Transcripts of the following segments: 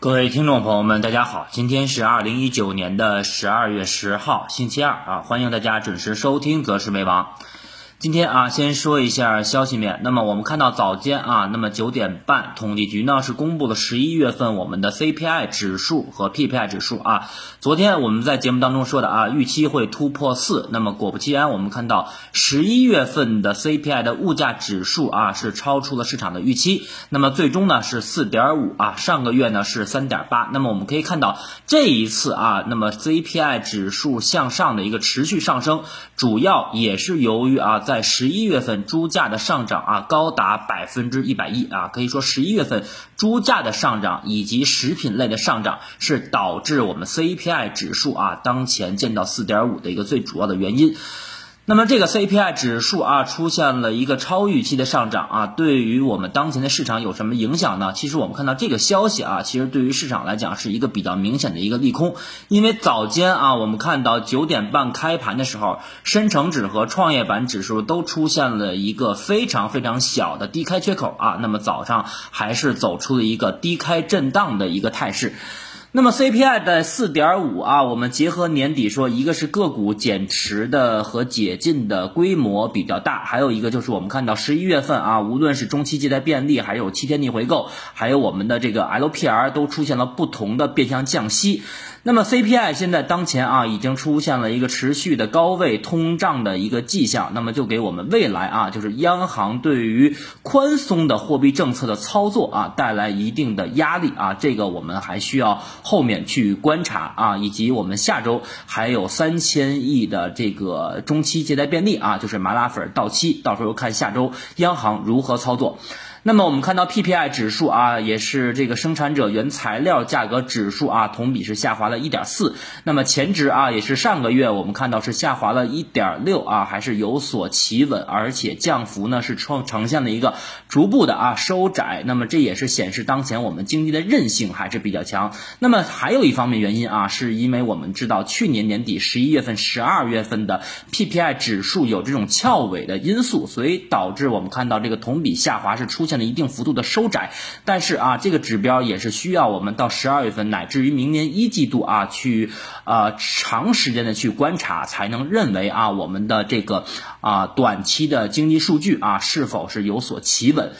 各位听众朋友们，大家好，今天是二零一九年的十二月十号，星期二啊，欢迎大家准时收听《择时为王》。今天啊，先说一下消息面。那么我们看到早间啊，那么九点半，统计局呢是公布了十一月份我们的 CPI 指数和 PPI 指数啊。昨天我们在节目当中说的啊，预期会突破四。那么果不其然，我们看到十一月份的 CPI 的物价指数啊是超出了市场的预期。那么最终呢是四点五啊，上个月呢是三点八。那么我们可以看到这一次啊，那么 CPI 指数向上的一个持续上升，主要也是由于啊。在十一月份，猪价的上涨啊，高达百分之一百一啊，可以说十一月份猪价的上涨以及食品类的上涨，是导致我们 CPI 指数啊当前见到四点五的一个最主要的原因。那么这个 CPI 指数啊出现了一个超预期的上涨啊，对于我们当前的市场有什么影响呢？其实我们看到这个消息啊，其实对于市场来讲是一个比较明显的一个利空，因为早间啊我们看到九点半开盘的时候，深成指和创业板指数都出现了一个非常非常小的低开缺口啊，那么早上还是走出了一个低开震荡的一个态势。那么 CPI 的四点五啊，我们结合年底说，一个是个股减持的和解禁的规模比较大，还有一个就是我们看到十一月份啊，无论是中期借贷便利，还有七天逆回购，还有我们的这个 LPR 都出现了不同的变相降息。那么 CPI 现在当前啊，已经出现了一个持续的高位通胀的一个迹象，那么就给我们未来啊，就是央行对于宽松的货币政策的操作啊，带来一定的压力啊，这个我们还需要后面去观察啊，以及我们下周还有三千亿的这个中期借贷便利啊，就是麻辣粉到期，到时候看下周央行如何操作。那么我们看到 PPI 指数啊，也是这个生产者原材料价格指数啊，同比是下滑了一点四。那么前值啊，也是上个月我们看到是下滑了一点六啊，还是有所企稳，而且降幅呢是创呈现了一个逐步的啊收窄。那么这也是显示当前我们经济的韧性还是比较强。那么还有一方面原因啊，是因为我们知道去年年底十一月份、十二月份的 PPI 指数有这种翘尾的因素，所以导致我们看到这个同比下滑是出。现了一定幅度的收窄，但是啊，这个指标也是需要我们到十二月份乃至于明年一季度啊，去呃长时间的去观察，才能认为啊我们的这个啊短期的经济数据啊是否是有所企稳。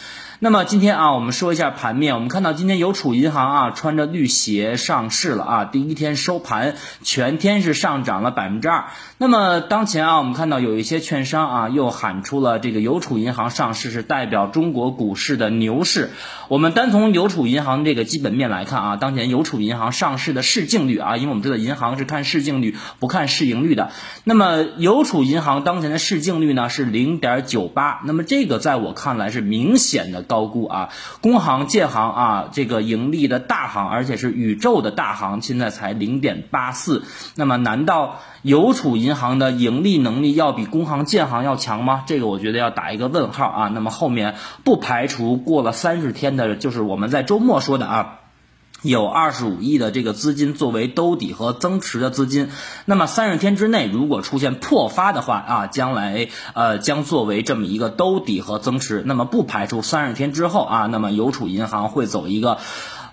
那么今天啊，我们说一下盘面。我们看到今天邮储银行啊穿着绿鞋上市了啊，第一天收盘全天是上涨了百分之二。那么当前啊，我们看到有一些券商啊又喊出了这个邮储银行上市是代表中国股市的牛市。我们单从邮储银行这个基本面来看啊，当前邮储银行上市的市净率啊，因为我们知道银行是看市净率不看市盈率的。那么邮储银行当前的市净率呢是零点九八，那么这个在我看来是明显的。高估啊，工行、建行啊，这个盈利的大行，而且是宇宙的大行，现在才零点八四。那么，难道邮储银行的盈利能力要比工行、建行要强吗？这个我觉得要打一个问号啊。那么后面不排除过了三十天的，就是我们在周末说的啊。有二十五亿的这个资金作为兜底和增持的资金，那么三十天之内如果出现破发的话啊，将来呃将作为这么一个兜底和增持，那么不排除三十天之后啊，那么邮储银行会走一个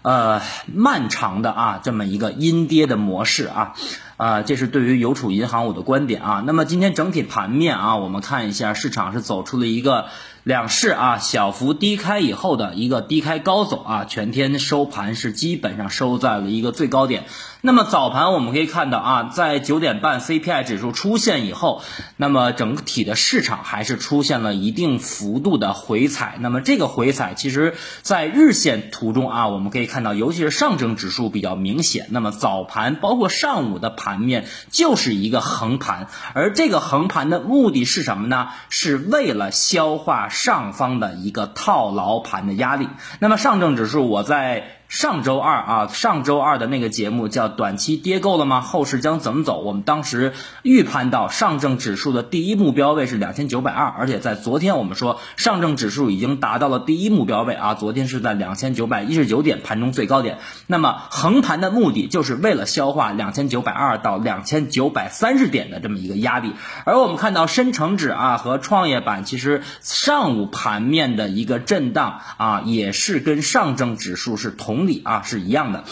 呃漫长的啊这么一个阴跌的模式啊啊，这是对于邮储银行我的观点啊。那么今天整体盘面啊，我们看一下市场是走出了一个。两市啊，小幅低开以后的一个低开高走啊，全天收盘是基本上收在了一个最高点。那么早盘我们可以看到啊，在九点半 CPI 指数出现以后，那么整体的市场还是出现了一定幅度的回踩。那么这个回踩其实，在日线图中啊，我们可以看到，尤其是上证指数比较明显。那么早盘包括上午的盘面就是一个横盘，而这个横盘的目的是什么呢？是为了消化。上方的一个套牢盘的压力，那么上证指数我在。上周二啊，上周二的那个节目叫“短期跌够了吗？后市将怎么走？”我们当时预判到上证指数的第一目标位是两千九百二，而且在昨天我们说上证指数已经达到了第一目标位啊，昨天是在两千九百一十九点盘中最高点。那么横盘的目的就是为了消化两千九百二到两千九百三十点的这么一个压力。而我们看到深成指啊和创业板其实上午盘面的一个震荡啊，也是跟上证指数是同。原理啊是一样的。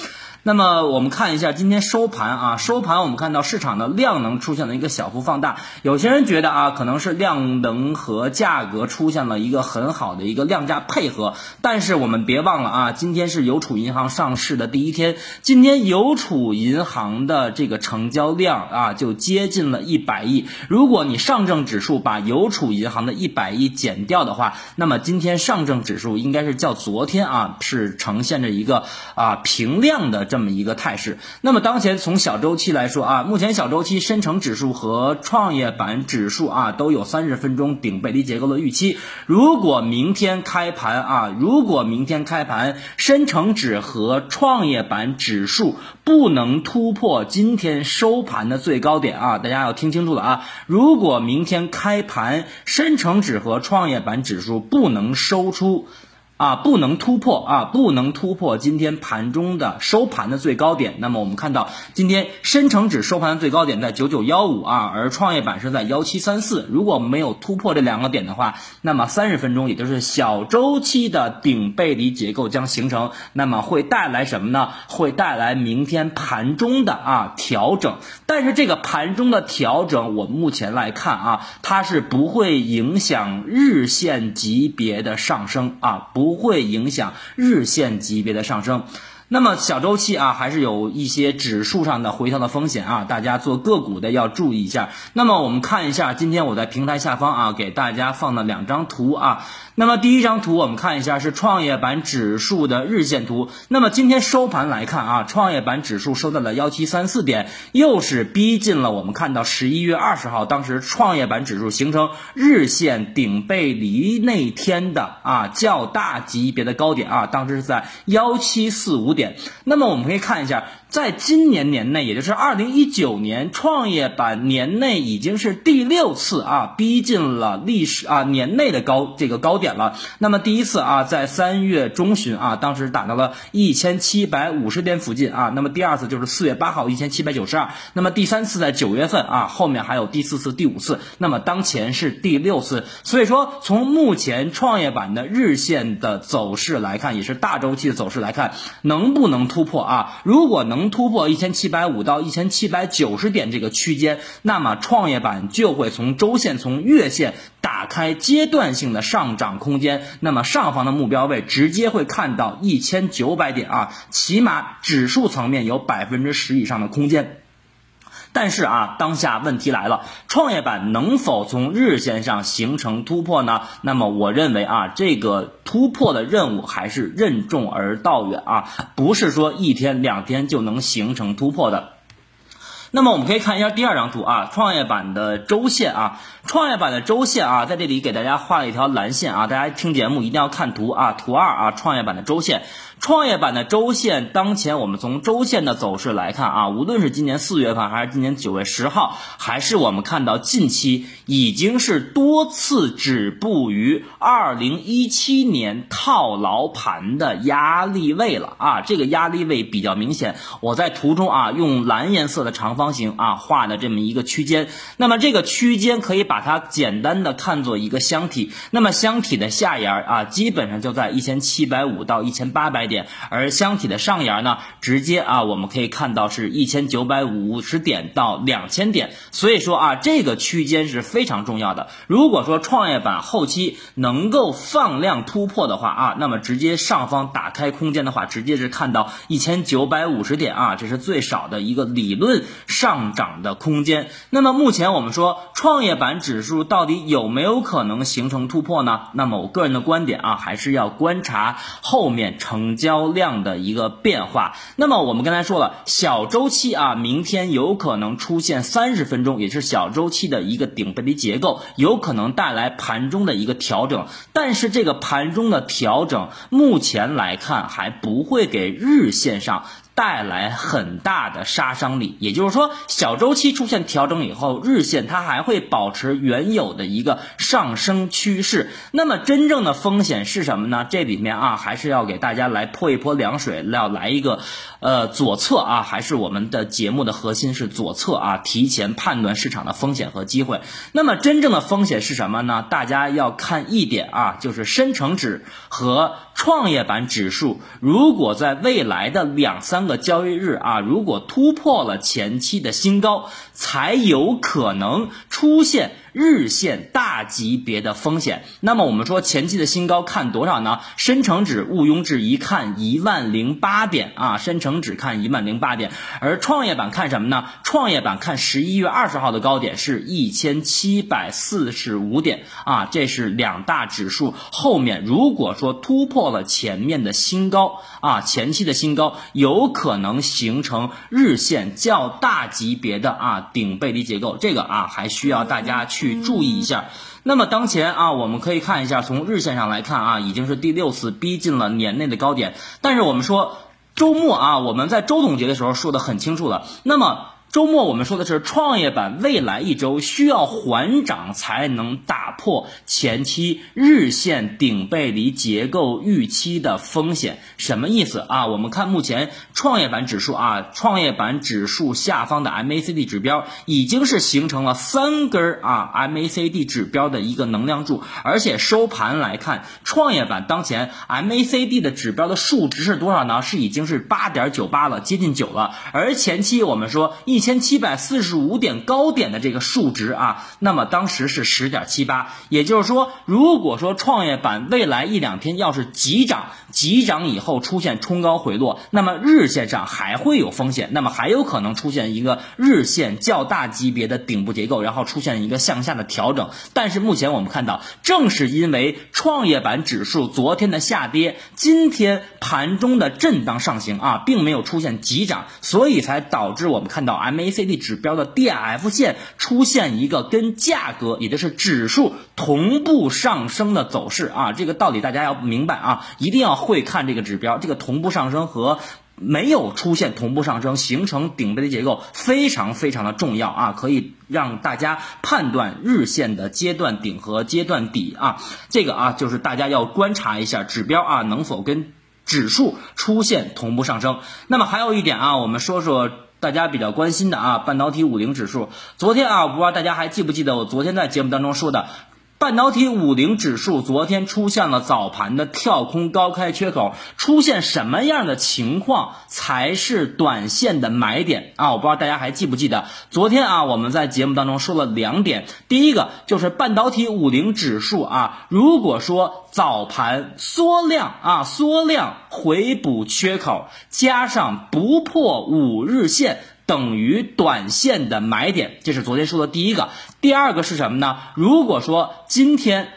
那么我们看一下今天收盘啊，收盘我们看到市场的量能出现了一个小幅放大，有些人觉得啊，可能是量能和价格出现了一个很好的一个量价配合，但是我们别忘了啊，今天是邮储银行上市的第一天，今天邮储银行的这个成交量啊就接近了一百亿，如果你上证指数把邮储银行的一百亿减掉的话，那么今天上证指数应该是较昨天啊是呈现着一个啊平量的。这么一个态势，那么当前从小周期来说啊，目前小周期深成指数和创业板指数啊都有三十分钟顶背离结构的预期。如果明天开盘啊，如果明天开盘深成指和创业板指数不能突破今天收盘的最高点啊，大家要听清楚了啊！如果明天开盘深成指和创业板指数不能收出。啊，不能突破啊，不能突破今天盘中的收盘的最高点。那么我们看到今天深成指收盘的最高点在九九幺五啊，而创业板是在幺七三四。如果没有突破这两个点的话，那么三十分钟也就是小周期的顶背离结构将形成，那么会带来什么呢？会带来明天盘中的啊调整。但是这个盘中的调整，我目前来看啊，它是不会影响日线级别的上升啊，不。不会影响日线级别的上升。那么小周期啊，还是有一些指数上的回调的风险啊，大家做个股的要注意一下。那么我们看一下，今天我在平台下方啊，给大家放了两张图啊。那么第一张图我们看一下是创业板指数的日线图。那么今天收盘来看啊，创业板指数收到了幺七三四点，又是逼近了我们看到十一月二十号当时创业板指数形成日线顶背离那天的啊较大级别的高点啊，当时是在幺七四五。点，那么我们可以看一下。在今年年内，也就是二零一九年，创业板年内已经是第六次啊，逼近了历史啊年内的高这个高点了。那么第一次啊，在三月中旬啊，当时达到了一千七百五十点附近啊。那么第二次就是四月八号一千七百九十二。那么第三次在九月份啊，后面还有第四次、第五次。那么当前是第六次。所以说，从目前创业板的日线的走势来看，也是大周期的走势来看，能不能突破啊？如果能。突破一千七百五到一千七百九十点这个区间，那么创业板就会从周线、从月线打开阶段性的上涨空间。那么上方的目标位直接会看到一千九百点啊，起码指数层面有百分之十以上的空间。但是啊，当下问题来了，创业板能否从日线上形成突破呢？那么我认为啊，这个突破的任务还是任重而道远啊，不是说一天两天就能形成突破的。那么我们可以看一下第二张图啊，创业板的周线啊，创业板的周线啊，在这里给大家画了一条蓝线啊，大家听节目一定要看图啊，图二啊，创业板的周线。创业板的周线，当前我们从周线的走势来看啊，无论是今年四月份，还是今年九月十号，还是我们看到近期已经是多次止步于二零一七年套牢盘的压力位了啊，这个压力位比较明显。我在图中啊用蓝颜色的长方形啊画的这么一个区间，那么这个区间可以把它简单的看作一个箱体，那么箱体的下沿啊基本上就在一千七百五到一千八百。点，而箱体的上沿呢，直接啊，我们可以看到是一千九百五十点到两千点，所以说啊，这个区间是非常重要的。如果说创业板后期能够放量突破的话啊，那么直接上方打开空间的话，直接是看到一千九百五十点啊，这是最少的一个理论上涨的空间。那么目前我们说创业板指数到底有没有可能形成突破呢？那么我个人的观点啊，还是要观察后面成交量的一个变化，那么我们刚才说了，小周期啊，明天有可能出现三十分钟，也是小周期的一个顶背离结构，有可能带来盘中的一个调整，但是这个盘中的调整，目前来看还不会给日线上。带来很大的杀伤力，也就是说，小周期出现调整以后，日线它还会保持原有的一个上升趋势。那么，真正的风险是什么呢？这里面啊，还是要给大家来泼一泼凉水，要来一个呃左侧啊，还是我们的节目的核心是左侧啊，提前判断市场的风险和机会。那么，真正的风险是什么呢？大家要看一点啊，就是深成指和创业板指数如果在未来的两三个交易日啊，如果突破了前期的新高，才有可能出现。日线大级别的风险，那么我们说前期的新高看多少呢？深成指毋庸置疑看一万零八点啊，深成指看一万零八点，而创业板看什么呢？创业板看十一月二十号的高点是一千七百四十五点啊，这是两大指数后面如果说突破了前面的新高啊，前期的新高有可能形成日线较大级别的啊顶背离结构，这个啊还需要大家去。去注意一下。那么当前啊，我们可以看一下，从日线上来看啊，已经是第六次逼近了年内的高点。但是我们说周末啊，我们在周总结的时候说的很清楚了。那么周末我们说的是创业板未来一周需要缓涨才能打破前期日线顶背离结构预期的风险，什么意思啊？我们看目前创业板指数啊，创业板指数下方的 MACD 指标已经是形成了三根啊 MACD 指标的一个能量柱，而且收盘来看，创业板当前 MACD 的指标的数值是多少呢？是已经是八点九八了，接近九了，而前期我们说一。千七百四十五点高点的这个数值啊，那么当时是十点七八，也就是说，如果说创业板未来一两天要是急涨，急涨以后出现冲高回落，那么日线上还会有风险，那么还有可能出现一个日线较大级别的顶部结构，然后出现一个向下的调整。但是目前我们看到，正是因为创业板指数昨天的下跌，今天盘中的震荡上行啊，并没有出现急涨，所以才导致我们看到 MACD 指标的 DF 线出现一个跟价格，也就是指数同步上升的走势啊，这个道理大家要明白啊，一定要会看这个指标，这个同步上升和没有出现同步上升形成顶背的结构非常非常的重要啊，可以让大家判断日线的阶段顶和阶段底啊，这个啊就是大家要观察一下指标啊能否跟指数出现同步上升。那么还有一点啊，我们说说。大家比较关心的啊，半导体五零指数，昨天啊，我不知道大家还记不记得我昨天在节目当中说的。半导体五零指数昨天出现了早盘的跳空高开缺口，出现什么样的情况才是短线的买点啊？我不知道大家还记不记得昨天啊，我们在节目当中说了两点，第一个就是半导体五零指数啊，如果说早盘缩量啊，缩量回补缺口，加上不破五日线。等于短线的买点，这是昨天说的第一个。第二个是什么呢？如果说今天。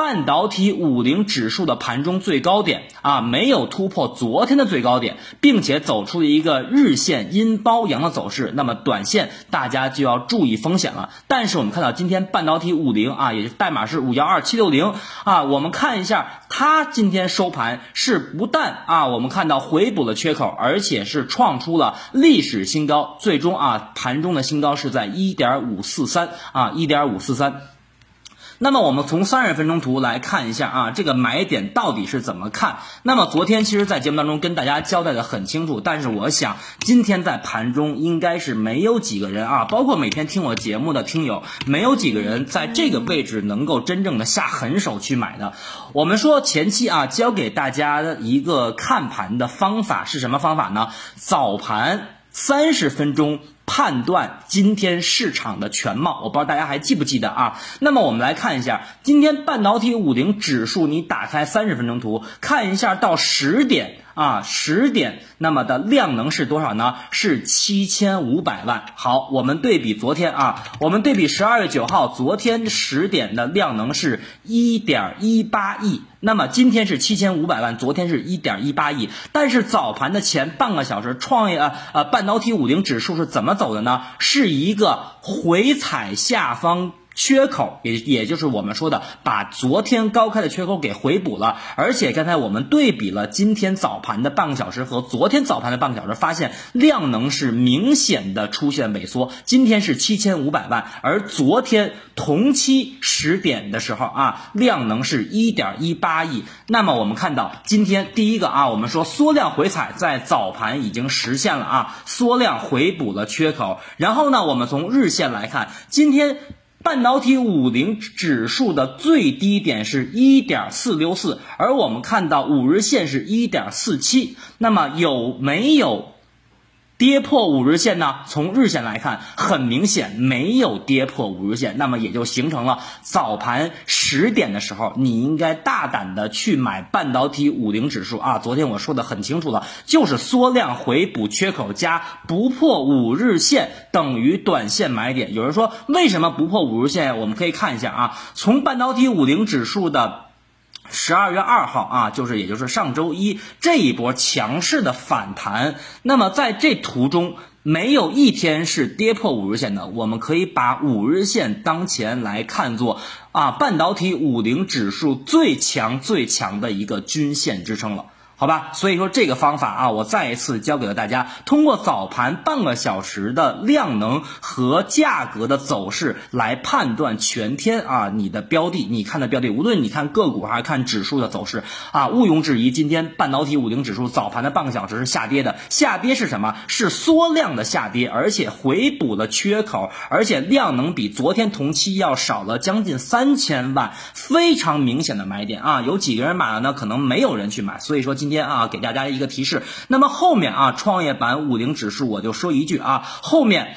半导体五零指数的盘中最高点啊，没有突破昨天的最高点，并且走出了一个日线阴包阳的走势，那么短线大家就要注意风险了。但是我们看到今天半导体五零啊，也就代码是五幺二七六零啊，我们看一下它今天收盘是不但啊，我们看到回补了缺口，而且是创出了历史新高，最终啊盘中的新高是在一点五四三啊，一点五四三。那么我们从三十分钟图来看一下啊，这个买点到底是怎么看？那么昨天其实，在节目当中跟大家交代的很清楚，但是我想今天在盘中应该是没有几个人啊，包括每天听我节目的听友，没有几个人在这个位置能够真正的下狠手去买的。我们说前期啊，教给大家的一个看盘的方法是什么方法呢？早盘三十分钟。判断今天市场的全貌，我不知道大家还记不记得啊？那么我们来看一下今天半导体五零指数，你打开三十分钟图看一下，到十点。啊，十点那么的量能是多少呢？是七千五百万。好，我们对比昨天啊，我们对比十二月九号，昨天十点的量能是一点一八亿，那么今天是七千五百万，昨天是一点一八亿。但是早盘的前半个小时，创业呃呃半导体五零指数是怎么走的呢？是一个回踩下方。缺口也也就是我们说的，把昨天高开的缺口给回补了，而且刚才我们对比了今天早盘的半个小时和昨天早盘的半个小时，发现量能是明显的出现萎缩。今天是七千五百万，而昨天同期十点的时候啊，量能是一点一八亿。那么我们看到今天第一个啊，我们说缩量回踩在早盘已经实现了啊，缩量回补了缺口。然后呢，我们从日线来看，今天。半导体五零指数的最低点是一点四六四，而我们看到五日线是一点四七，那么有没有？跌破五日线呢？从日线来看，很明显没有跌破五日线，那么也就形成了早盘十点的时候，你应该大胆的去买半导体五零指数啊。昨天我说的很清楚了，就是缩量回补缺口加不破五日线等于短线买点。有人说为什么不破五日线？我们可以看一下啊，从半导体五零指数的。十二月二号啊，就是也就是上周一这一波强势的反弹，那么在这途中没有一天是跌破五日线的，我们可以把五日线当前来看作啊半导体五零指数最强最强的一个均线支撑了。好吧，所以说这个方法啊，我再一次教给了大家，通过早盘半个小时的量能和价格的走势来判断全天啊你的标的，你看的标的，无论你看个股还是看指数的走势啊，毋庸置疑，今天半导体五零指数早盘的半个小时是下跌的，下跌是什么？是缩量的下跌，而且回补了缺口，而且量能比昨天同期要少了将近三千万，非常明显的买点啊，有几个人买了呢？可能没有人去买，所以说今。今天啊，给大家一个提示。那么后面啊，创业板五零指数，我就说一句啊，后面。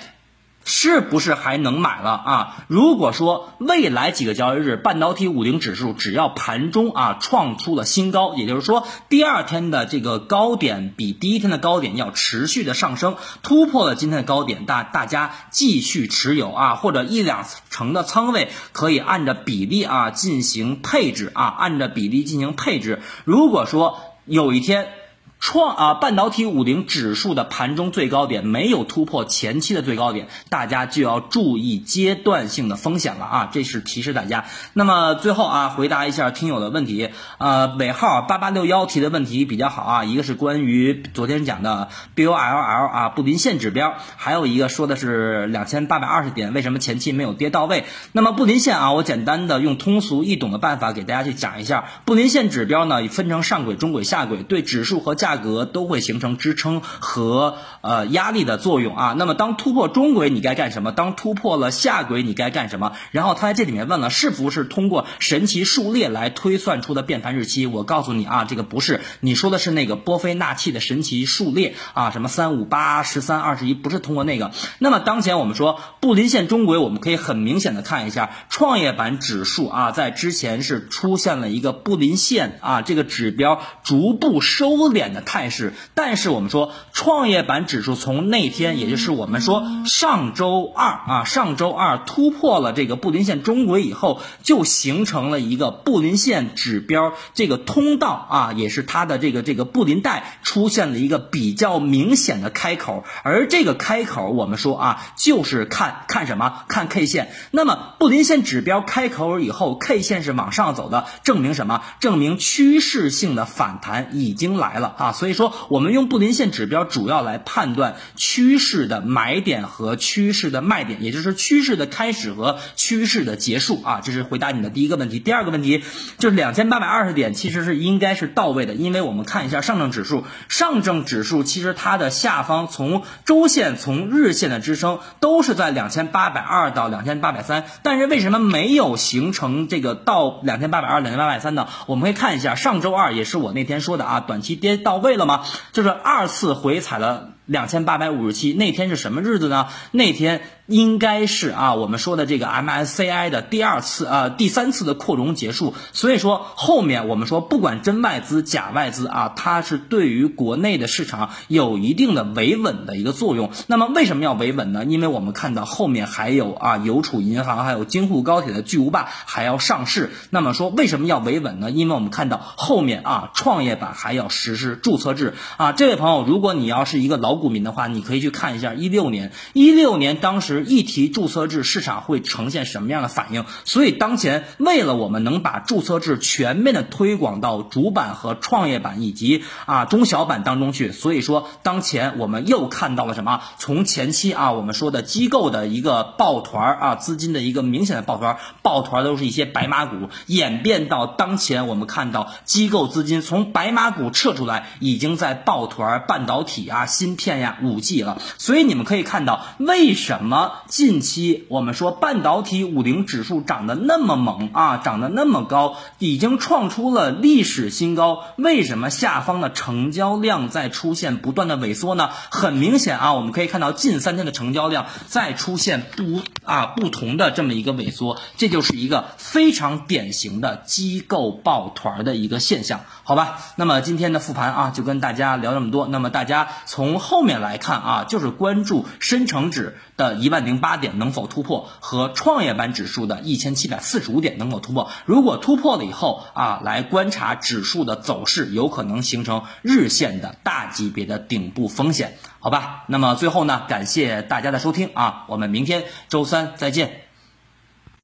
是不是还能买了啊？如果说未来几个交易日半导体五零指数只要盘中啊创出了新高，也就是说第二天的这个高点比第一天的高点要持续的上升，突破了今天的高点，大大家继续持有啊，或者一两成的仓位可以按照比例啊进行配置啊，按照比例进行配置。如果说有一天。创啊，半导体五零指数的盘中最高点没有突破前期的最高点，大家就要注意阶段性的风险了啊！这是提示大家。那么最后啊，回答一下听友的问题。呃，尾号八八六幺提的问题比较好啊，一个是关于昨天讲的 B O L L 啊布林线指标，还有一个说的是两千八百二十点为什么前期没有跌到位？那么布林线啊，我简单的用通俗易懂的办法给大家去讲一下，布林线指标呢分成上轨、中轨、下轨，对指数和价。价格都会形成支撑和呃压力的作用啊。那么当突破中轨，你该干什么？当突破了下轨，你该干什么？然后他在这里面问了，是不是通过神奇数列来推算出的变盘日期？我告诉你啊，这个不是。你说的是那个波菲纳契的神奇数列啊，什么三五八十三二十一，不是通过那个。那么当前我们说布林线中轨，我们可以很明显的看一下创业板指数啊，在之前是出现了一个布林线啊，这个指标逐步收敛的。态势，但是我们说创业板指数从那天，也就是我们说上周二啊，上周二突破了这个布林线中轨以后，就形成了一个布林线指标这个通道啊，也是它的这个这个布林带出现了一个比较明显的开口，而这个开口我们说啊，就是看看什么？看 K 线。那么布林线指标开口以后，K 线是往上走的，证明什么？证明趋势性的反弹已经来了啊。所以说，我们用布林线指标主要来判断趋势的买点和趋势的卖点，也就是趋势的开始和趋势的结束啊。这是回答你的第一个问题。第二个问题就是两千八百二十点其实是应该是到位的，因为我们看一下上证指数，上证指数其实它的下方从周线、从日线的支撑都是在两千八百二到两千八百三，但是为什么没有形成这个到两千八百二、两千八百三呢？我们会看一下上周二，也是我那天说的啊，短期跌到。位了吗？就是二次回踩了。两千八百五十七那天是什么日子呢？那天应该是啊，我们说的这个 MSCI 的第二次呃第三次的扩容结束。所以说后面我们说不管真外资假外资啊，它是对于国内的市场有一定的维稳的一个作用。那么为什么要维稳呢？因为我们看到后面还有啊邮储银行还有京沪高铁的巨无霸还要上市。那么说为什么要维稳呢？因为我们看到后面啊创业板还要实施注册制啊。这位朋友，如果你要是一个老股民的话，你可以去看一下一六年，一六年当时一提注册制，市场会呈现什么样的反应？所以当前为了我们能把注册制全面的推广到主板和创业板以及啊中小板当中去，所以说当前我们又看到了什么？从前期啊我们说的机构的一个抱团啊资金的一个明显的抱团，抱团都是一些白马股，演变到当前我们看到机构资金从白马股撤出来，已经在抱团半导体啊、芯片片呀、五 G 了。所以你们可以看到，为什么近期我们说半导体五零指数涨得那么猛啊，涨得那么高，已经创出了历史新高？为什么下方的成交量在出现不断的萎缩呢？很明显啊，我们可以看到近三天的成交量在出现不啊不同的这么一个萎缩，这就是一个非常典型的机构抱团的一个现象，好吧？那么今天的复盘啊，就跟大家聊这么多。那么大家从后面来看啊，就是关注深成指的一万零八点能否突破，和创业板指数的一千七百四十五点能否突破。如果突破了以后啊，来观察指数的走势，有可能形成日线的大级别的顶部风险，好吧？那么最后呢，感谢大家的收听啊，我们明天周三再见。